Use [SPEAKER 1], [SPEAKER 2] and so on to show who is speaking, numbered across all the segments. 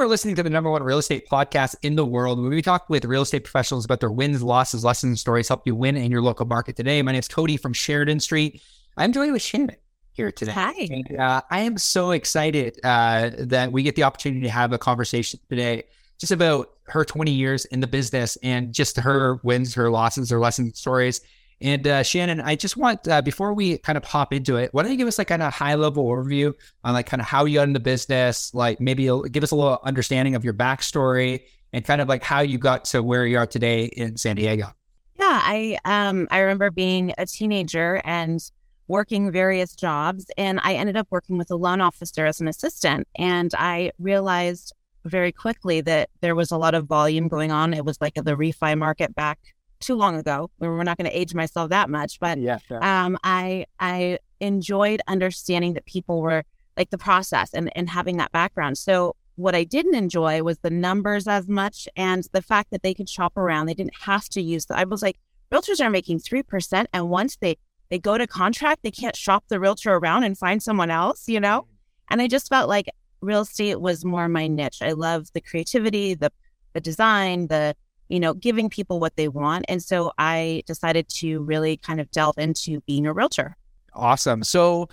[SPEAKER 1] are listening to the number one real estate podcast in the world where we talk with real estate professionals about their wins, losses, lessons, and stories, help you win in your local market today. My name is Cody from Sheridan Street. I'm joined with Shannon here today.
[SPEAKER 2] Hi.
[SPEAKER 1] And, uh, I am so excited uh, that we get the opportunity to have a conversation today just about her 20 years in the business and just her wins, her losses, her lessons, stories. And uh, Shannon, I just want uh, before we kind of hop into it, why don't you give us like kind of high level overview on like kind of how you got into business, like maybe give us a little understanding of your backstory and kind of like how you got to where you are today in San Diego.
[SPEAKER 2] Yeah, I um I remember being a teenager and working various jobs, and I ended up working with a loan officer as an assistant, and I realized very quickly that there was a lot of volume going on. It was like the refi market back too long ago. We're not going to age myself that much, but
[SPEAKER 1] yeah, sure.
[SPEAKER 2] um, I I enjoyed understanding that people were like the process and and having that background. So what I didn't enjoy was the numbers as much and the fact that they could shop around. They didn't have to use the. I was like, realtors are making three percent, and once they they go to contract, they can't shop the realtor around and find someone else, you know. And I just felt like real estate was more my niche. I love the creativity, the the design, the you know, giving people what they want. And so I decided to really kind of delve into being a realtor.
[SPEAKER 1] Awesome. So,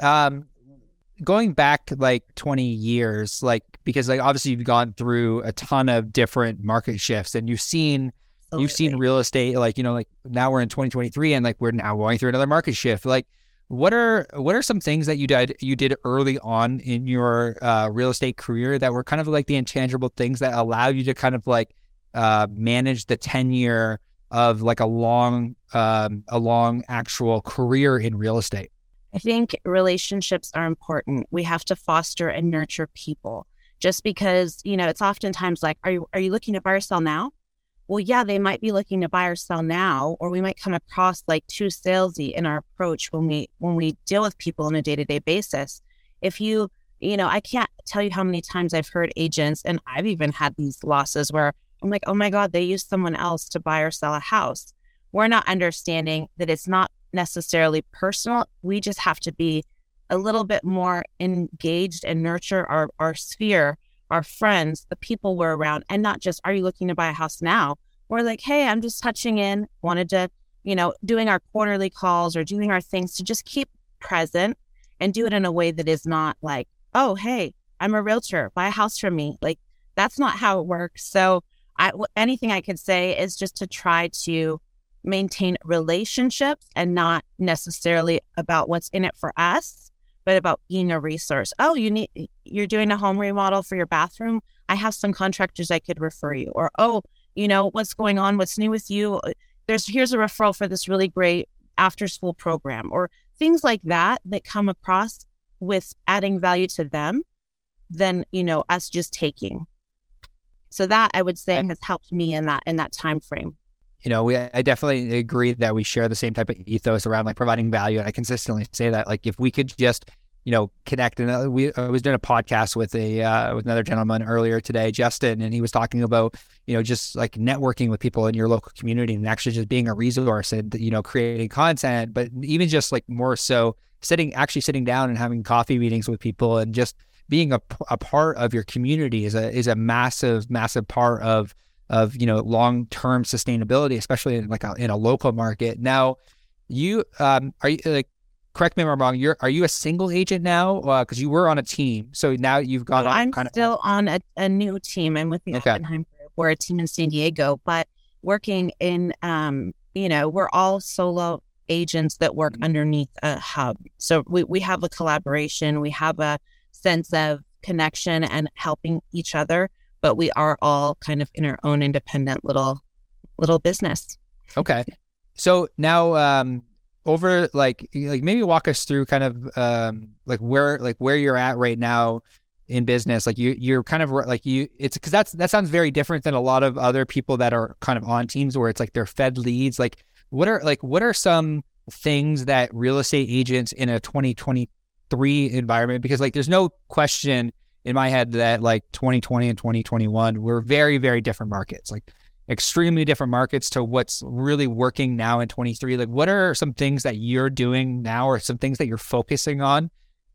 [SPEAKER 1] um, going back like 20 years, like, because like obviously you've gone through a ton of different market shifts and you've seen, Absolutely. you've seen real estate, like, you know, like now we're in 2023 and like we're now going through another market shift. Like, what are what are some things that you did you did early on in your uh, real estate career that were kind of like the intangible things that allow you to kind of like uh, manage the tenure of like a long, um, a long actual career in real estate?
[SPEAKER 2] I think relationships are important. We have to foster and nurture people. Just because you know, it's oftentimes like, are you are you looking to buy or sell now? Well, yeah, they might be looking to buy or sell now, or we might come across like too salesy in our approach when we when we deal with people on a day to day basis. If you you know, I can't tell you how many times I've heard agents, and I've even had these losses where I'm like, oh my God, they used someone else to buy or sell a house. We're not understanding that it's not necessarily personal. We just have to be a little bit more engaged and nurture our, our sphere, our friends, the people we're around, and not just, are you looking to buy a house now? We're like, hey, I'm just touching in, wanted to, you know, doing our quarterly calls or doing our things to just keep present and do it in a way that is not like, oh, hey, I'm a realtor, buy a house from me. Like, that's not how it works. So I, anything I could say is just to try to maintain relationships and not necessarily about what's in it for us, but about being a resource. Oh, you need you're doing a home remodel for your bathroom. I have some contractors I could refer you. Or oh, you know what's going on? What's new with you? Uh, there's here's a referral for this really great after school program or things like that that come across with adding value to them than you know us just taking so that I would say has helped me in that in that time frame.
[SPEAKER 1] You know, we I definitely agree that we share the same type of ethos around like providing value, and I consistently say that like if we could just you know connect and uh, we I was doing a podcast with a uh, with another gentleman earlier today, Justin, and he was talking about you know just like networking with people in your local community and actually just being a resource and you know creating content, but even just like more so sitting actually sitting down and having coffee meetings with people and just being a, a part of your community is a is a massive massive part of of you know long term sustainability, especially in like a, in a local market. Now, you um, are you like correct me if I'm wrong. You're are you a single agent now? Because uh, you were on a team, so now you've got.
[SPEAKER 2] Well, I'm still of... on a, a new team. I'm with the okay. Oppenheim Group. We're a team in San Diego, but working in um, you know, we're all solo agents that work mm-hmm. underneath a hub. So we we have a collaboration. We have a sense of connection and helping each other, but we are all kind of in our own independent little little business.
[SPEAKER 1] Okay. So now um over like like maybe walk us through kind of um like where like where you're at right now in business like you you're kind of like you it's because that's that sounds very different than a lot of other people that are kind of on teams where it's like they're fed leads like what are like what are some things that real estate agents in a 2020 three environment because like there's no question in my head that like 2020 and 2021 were very very different markets like extremely different markets to what's really working now in 23 like what are some things that you're doing now or some things that you're focusing on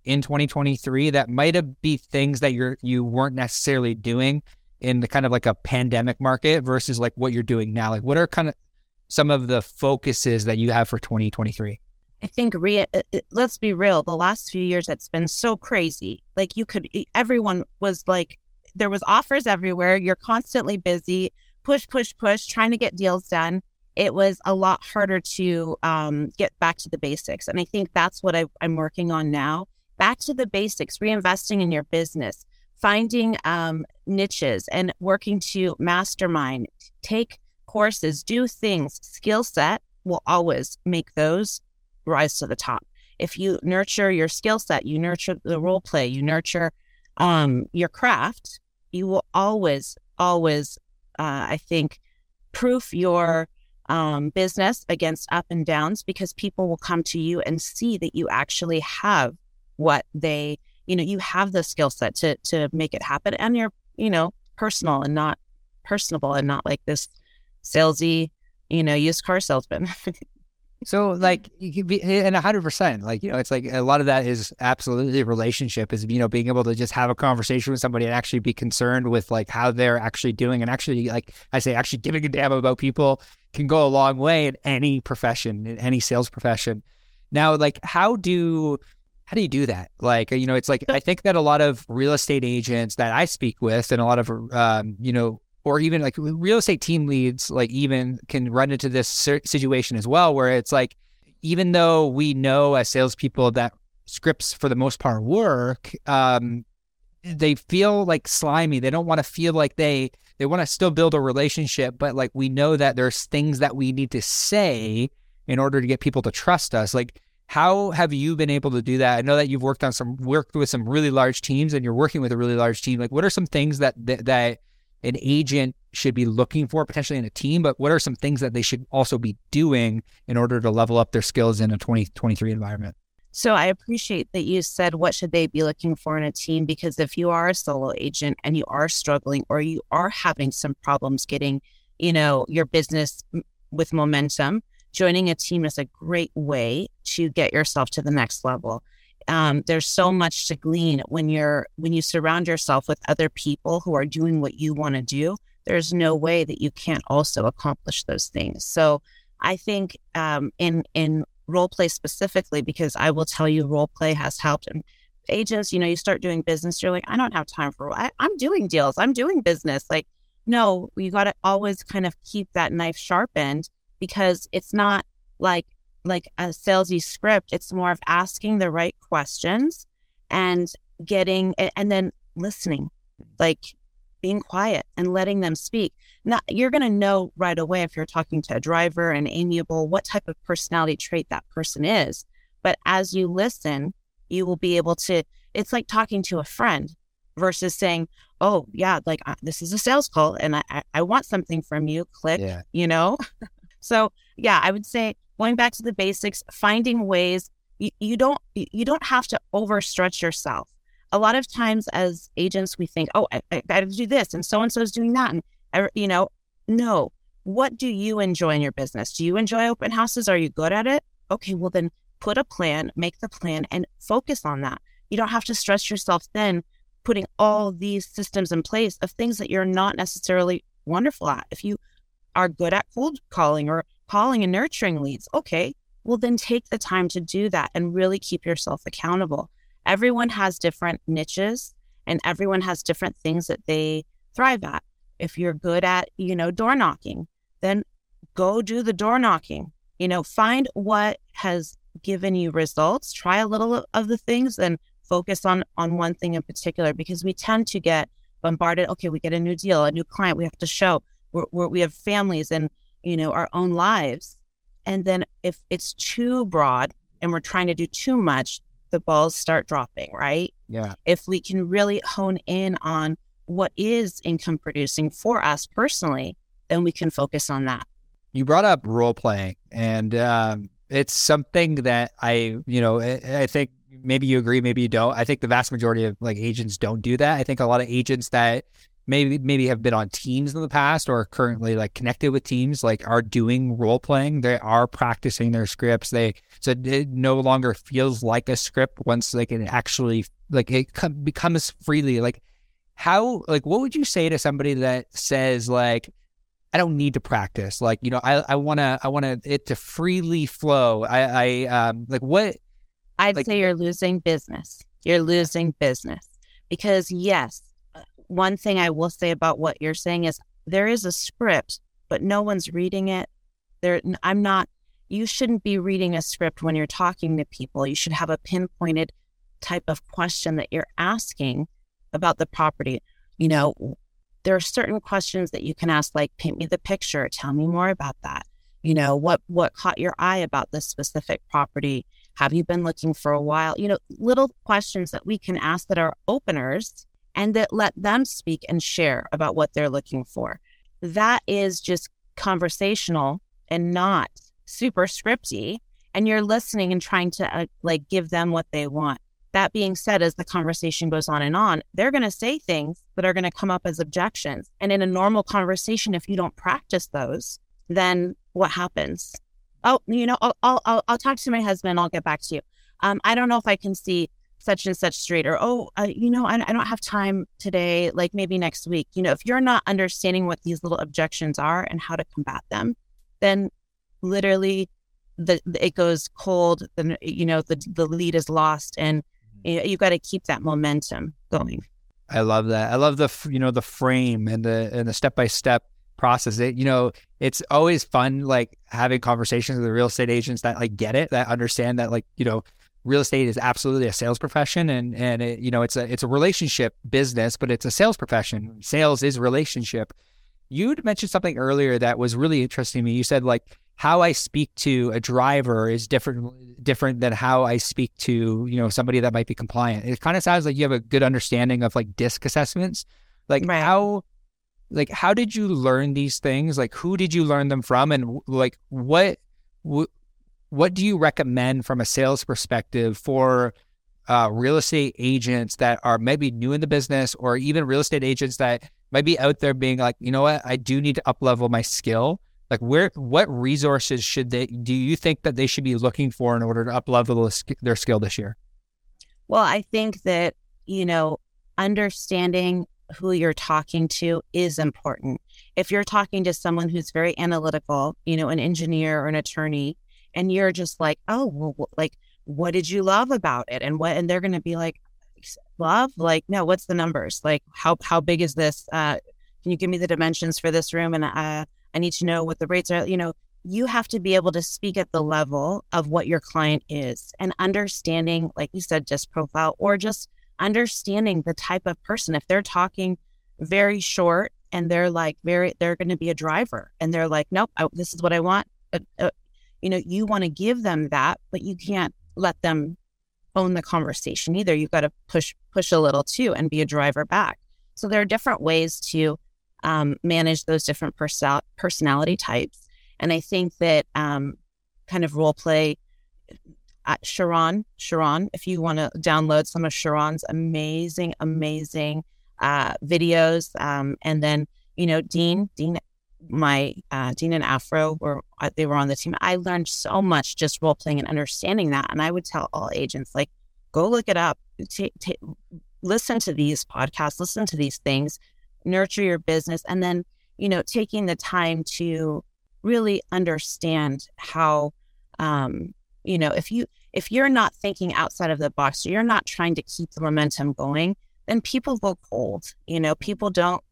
[SPEAKER 1] in 2023 that might have be things that you're you weren't necessarily doing in the kind of like a pandemic market versus like what you're doing now? Like what are kind of some of the focuses that you have for 2023?
[SPEAKER 2] I think re- uh, uh, let's be real, the last few years it's been so crazy. Like you could everyone was like there was offers everywhere. You're constantly busy, push push push trying to get deals done. It was a lot harder to um, get back to the basics. And I think that's what I, I'm working on now. Back to the basics, reinvesting in your business, finding um, niches and working to mastermind, take courses, do things. Skill set will always make those rise to the top. If you nurture your skill set, you nurture the role play, you nurture um, your craft, you will always, always, uh, I think, proof your um, business against up and downs because people will come to you and see that you actually have what they you know, you have the skill set to to make it happen, and you're you know personal and not personable and not like this salesy, you know, used car salesman.
[SPEAKER 1] so like you can be and hundred percent, like, you know, it's like a lot of that is absolutely relationship is, you know, being able to just have a conversation with somebody and actually be concerned with like how they're actually doing and actually like I say actually giving a damn about people can go a long way in any profession, in any sales profession. Now, like how do how do you do that? Like, you know, it's like I think that a lot of real estate agents that I speak with, and a lot of, um, you know, or even like real estate team leads, like even can run into this situation as well, where it's like, even though we know as salespeople that scripts for the most part work, um, they feel like slimy. They don't want to feel like they they want to still build a relationship, but like we know that there's things that we need to say in order to get people to trust us. Like how have you been able to do that? I know that you've worked on some worked with some really large teams and you're working with a really large team. Like what are some things that that, that an agent should be looking for potentially in a team, but what are some things that they should also be doing in order to level up their skills in a 2023 environment?
[SPEAKER 2] So I appreciate that you said what should they be looking for in a team because if you are a solo agent and you are struggling or you are having some problems getting, you know, your business with momentum, joining a team is a great way to get yourself to the next level. Um, there's so much to glean when you're when you surround yourself with other people who are doing what you want to do. There's no way that you can't also accomplish those things. So I think um, in in role play specifically, because I will tell you, role play has helped. And agents, you know, you start doing business, you're like, I don't have time for. I, I'm doing deals. I'm doing business. Like, no, you got to always kind of keep that knife sharpened because it's not like like a salesy script. It's more of asking the right questions and getting and then listening, like being quiet and letting them speak. Now you're going to know right away if you're talking to a driver and amiable what type of personality trait that person is. But as you listen, you will be able to. It's like talking to a friend versus saying, "Oh yeah, like uh, this is a sales call and I I want something from you." Click, yeah. you know. So yeah, I would say going back to the basics, finding ways you, you don't you don't have to overstretch yourself. A lot of times as agents, we think, oh, I, I to do this, and so and so is doing that, and you know, no. What do you enjoy in your business? Do you enjoy open houses? Are you good at it? Okay, well then put a plan, make the plan, and focus on that. You don't have to stress yourself then putting all these systems in place of things that you're not necessarily wonderful at. If you are good at cold calling or calling and nurturing leads. Okay, well, then take the time to do that and really keep yourself accountable. Everyone has different niches and everyone has different things that they thrive at. If you're good at, you know, door knocking, then go do the door knocking. You know, find what has given you results, try a little of the things and focus on on one thing in particular because we tend to get bombarded. Okay, we get a new deal, a new client, we have to show we're, we're, we have families and you know our own lives. And then if it's too broad and we're trying to do too much the balls start dropping right?
[SPEAKER 1] Yeah.
[SPEAKER 2] If we can really hone in on what is income producing for us personally then we can focus on that.
[SPEAKER 1] You brought up role playing and um, it's something that i you know I, I think maybe you agree maybe you don't. I think the vast majority of like agents don't do that. I think a lot of agents that maybe maybe have been on teams in the past or currently like connected with teams like are doing role playing. They are practicing their scripts. They so it no longer feels like a script once they can actually like it becomes freely. Like how like what would you say to somebody that says like I don't need to practice. Like you know I I want to I want to it to freely flow. I I um like what
[SPEAKER 2] I'd
[SPEAKER 1] like,
[SPEAKER 2] say you're losing business. You're losing business. Because yes one thing I will say about what you're saying is there is a script, but no one's reading it. There, I'm not. You shouldn't be reading a script when you're talking to people. You should have a pinpointed type of question that you're asking about the property. You know, there are certain questions that you can ask, like paint me the picture, tell me more about that. You know, what what caught your eye about this specific property? Have you been looking for a while? You know, little questions that we can ask that are openers and that let them speak and share about what they're looking for. That is just conversational and not super scripty. And you're listening and trying to uh, like give them what they want. That being said, as the conversation goes on and on, they're going to say things that are going to come up as objections. And in a normal conversation, if you don't practice those, then what happens? Oh, you know, I'll, I'll, I'll talk to my husband. I'll get back to you. Um, I don't know if I can see such and such street or oh uh, you know I, I don't have time today like maybe next week. You know if you're not understanding what these little objections are and how to combat them then literally the, the it goes cold then you know the the lead is lost and mm-hmm. you, know, you got to keep that momentum going.
[SPEAKER 1] I love that. I love the you know the frame and the and the step by step process. It you know it's always fun like having conversations with the real estate agents that like get it that understand that like you know real estate is absolutely a sales profession and and it, you know it's a it's a relationship business but it's a sales profession. Sales is relationship. You'd mentioned something earlier that was really interesting to me. You said like how i speak to a driver is different different than how i speak to you know somebody that might be compliant. It kind of sounds like you have a good understanding of like disc assessments. Like right. how like how did you learn these things? Like who did you learn them from? And like what what do you recommend from a sales perspective for uh, real estate agents that are maybe new in the business or even real estate agents that might be out there being like, you know what, I do need to up level my skill. Like where, what resources should they, do you think that they should be looking for in order to up level their skill this year?
[SPEAKER 2] Well, I think that, you know, understanding who you're talking to is important. If you're talking to someone who's very analytical, you know, an engineer or an attorney, and you're just like, oh, well, like, what did you love about it? And what, and they're going to be like, love? Like, no, what's the numbers? Like, how, how big is this? Uh, can you give me the dimensions for this room? And uh, I need to know what the rates are. You know, you have to be able to speak at the level of what your client is and understanding, like you said, just profile or just understanding the type of person. If they're talking very short and they're like very, they're going to be a driver and they're like, nope, I, this is what I want. Uh, uh, you know, you want to give them that, but you can't let them own the conversation either. You've got to push push a little too and be a driver back. So there are different ways to um, manage those different perso- personality types, and I think that um, kind of role play. Uh, Sharon, Sharon, if you want to download some of Sharon's amazing, amazing uh, videos, um, and then you know Dean, Dean my uh, Dean and Afro were uh, they were on the team. I learned so much just role playing and understanding that. And I would tell all agents like, go look it up, t- t- listen to these podcasts, listen to these things, nurture your business, and then you know taking the time to really understand how um, you know if you if you're not thinking outside of the box, you're not trying to keep the momentum going, then people go cold. You know, people don't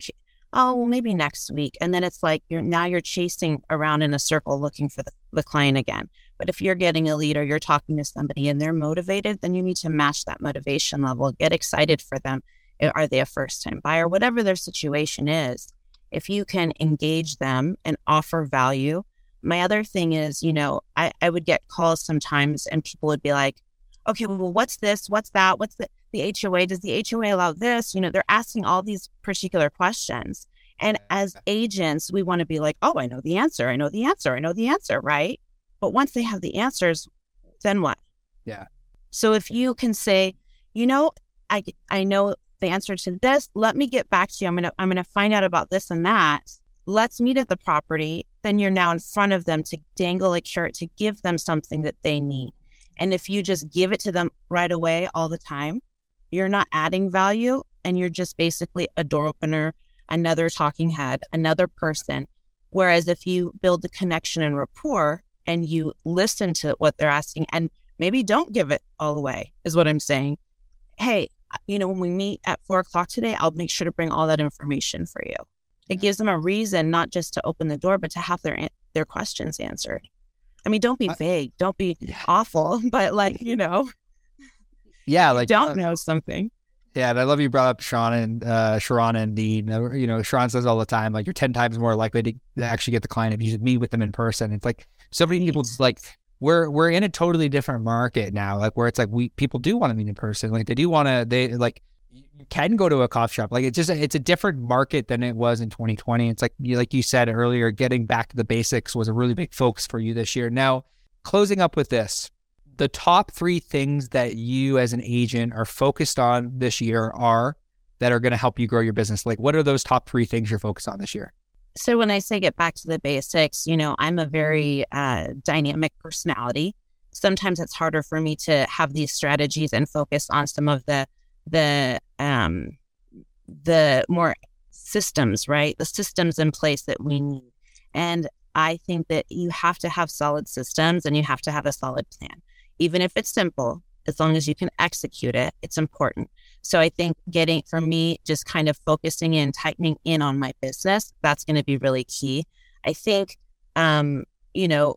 [SPEAKER 2] oh, well, maybe next week. And then it's like you're now you're chasing around in a circle looking for the, the client again. But if you're getting a lead or you're talking to somebody and they're motivated, then you need to match that motivation level, get excited for them. Eh, are they a first time buyer? Whatever their situation is, if you can engage them and offer value. My other thing is, you know, I, I would get calls sometimes and people would be like, okay, well, what's this? What's that? What's the, the HOA? Does the HOA allow this? You know, they're asking all these particular questions. And as agents, we want to be like, oh, I know the answer. I know the answer. I know the answer. Right. But once they have the answers, then what?
[SPEAKER 1] Yeah.
[SPEAKER 2] So if you can say, you know, I, I know the answer to this. Let me get back to you. I'm gonna I'm gonna find out about this and that. Let's meet at the property. Then you're now in front of them to dangle a carrot to give them something that they need. And if you just give it to them right away all the time, you're not adding value and you're just basically a door opener, another talking head, another person. Whereas if you build the connection and rapport and you listen to what they're asking and maybe don't give it all away, is what I'm saying. Hey, you know, when we meet at four o'clock today, I'll make sure to bring all that information for you. It gives them a reason not just to open the door, but to have their their questions answered. I mean, don't be vague, don't be yeah. awful, but like you know,
[SPEAKER 1] yeah, like
[SPEAKER 2] don't uh, know something.
[SPEAKER 1] Yeah, and I love you brought up Sean and uh, Sharon and Dean. You know, Sharon says all the time, like you're ten times more likely to actually get the client if you just meet with them in person. It's like so many people like we're we're in a totally different market now, like where it's like we people do want to meet in person, like they do want to they like you can go to a coffee shop. Like it's just it's a different market than it was in 2020. It's like you like you said earlier, getting back to the basics was a really big focus for you this year. Now, closing up with this, the top three things that you as an agent are focused on this year are that are going to help you grow your business. Like, what are those top three things you're focused on this year?
[SPEAKER 2] So when I say get back to the basics, you know, I'm a very uh, dynamic personality. Sometimes it's harder for me to have these strategies and focus on some of the the um the more systems, right? The systems in place that we need. And I think that you have to have solid systems and you have to have a solid plan. Even if it's simple, as long as you can execute it, it's important. So I think getting for me, just kind of focusing in, tightening in on my business, that's going to be really key. I think, um, you know,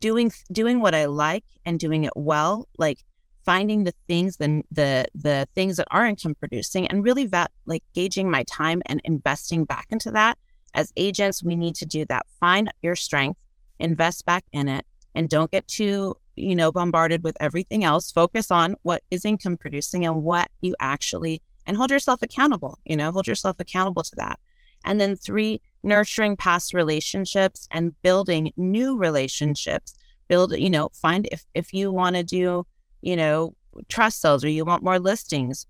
[SPEAKER 2] doing doing what I like and doing it well, like finding the things the the the things that are income producing, and really that like gauging my time and investing back into that. As agents, we need to do that. Find your strength, invest back in it, and don't get too you know, bombarded with everything else. Focus on what is income producing and what you actually, and hold yourself accountable, you know, hold yourself accountable to that. And then three, nurturing past relationships and building new relationships. Build, you know, find if, if you want to do, you know, trust sales or you want more listings,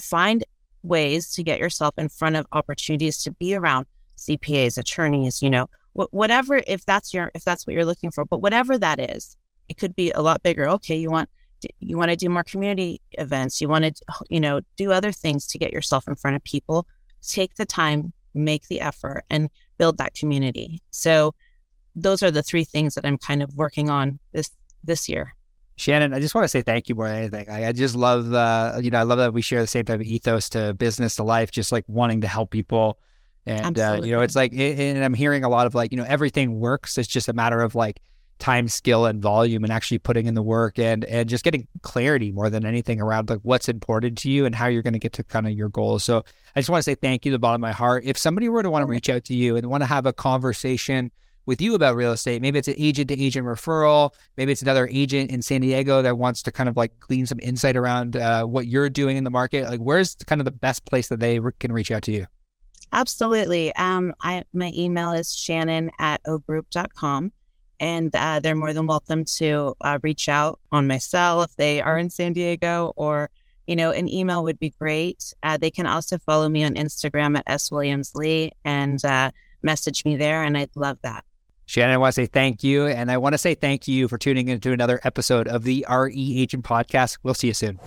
[SPEAKER 2] find ways to get yourself in front of opportunities to be around CPAs, attorneys, you know, whatever, if that's your, if that's what you're looking for, but whatever that is, it could be a lot bigger. Okay, you want you want to do more community events. You want to you know do other things to get yourself in front of people. Take the time, make the effort, and build that community. So those are the three things that I'm kind of working on this this year.
[SPEAKER 1] Shannon, I just want to say thank you more than anything. I, I just love the, you know, I love that we share the same type of ethos to business to life, just like wanting to help people. And, uh, you know, it's like, and I'm hearing a lot of like, you know, everything works. It's just a matter of like, time, skill, and volume, and actually putting in the work and and just getting clarity more than anything around like what's important to you and how you're going to get to kind of your goals. So I just want to say thank you to the bottom of my heart. If somebody were to want to reach out to you and want to have a conversation with you about real estate, maybe it's an agent to agent referral, maybe it's another agent in San Diego that wants to kind of like glean some insight around uh, what you're doing in the market. Like, where's kind of the best place that they can reach out to you?
[SPEAKER 2] Absolutely. Um, I my email is shannon at ogroup.com and uh, they're more than welcome to uh, reach out on my cell if they are in San Diego or you know an email would be great. Uh, they can also follow me on Instagram at s williams lee and uh, message me there, and I'd love that.
[SPEAKER 1] Shannon, I want to say thank you, and I want to say thank you for tuning into another episode of the RE Agent Podcast. We'll see you soon.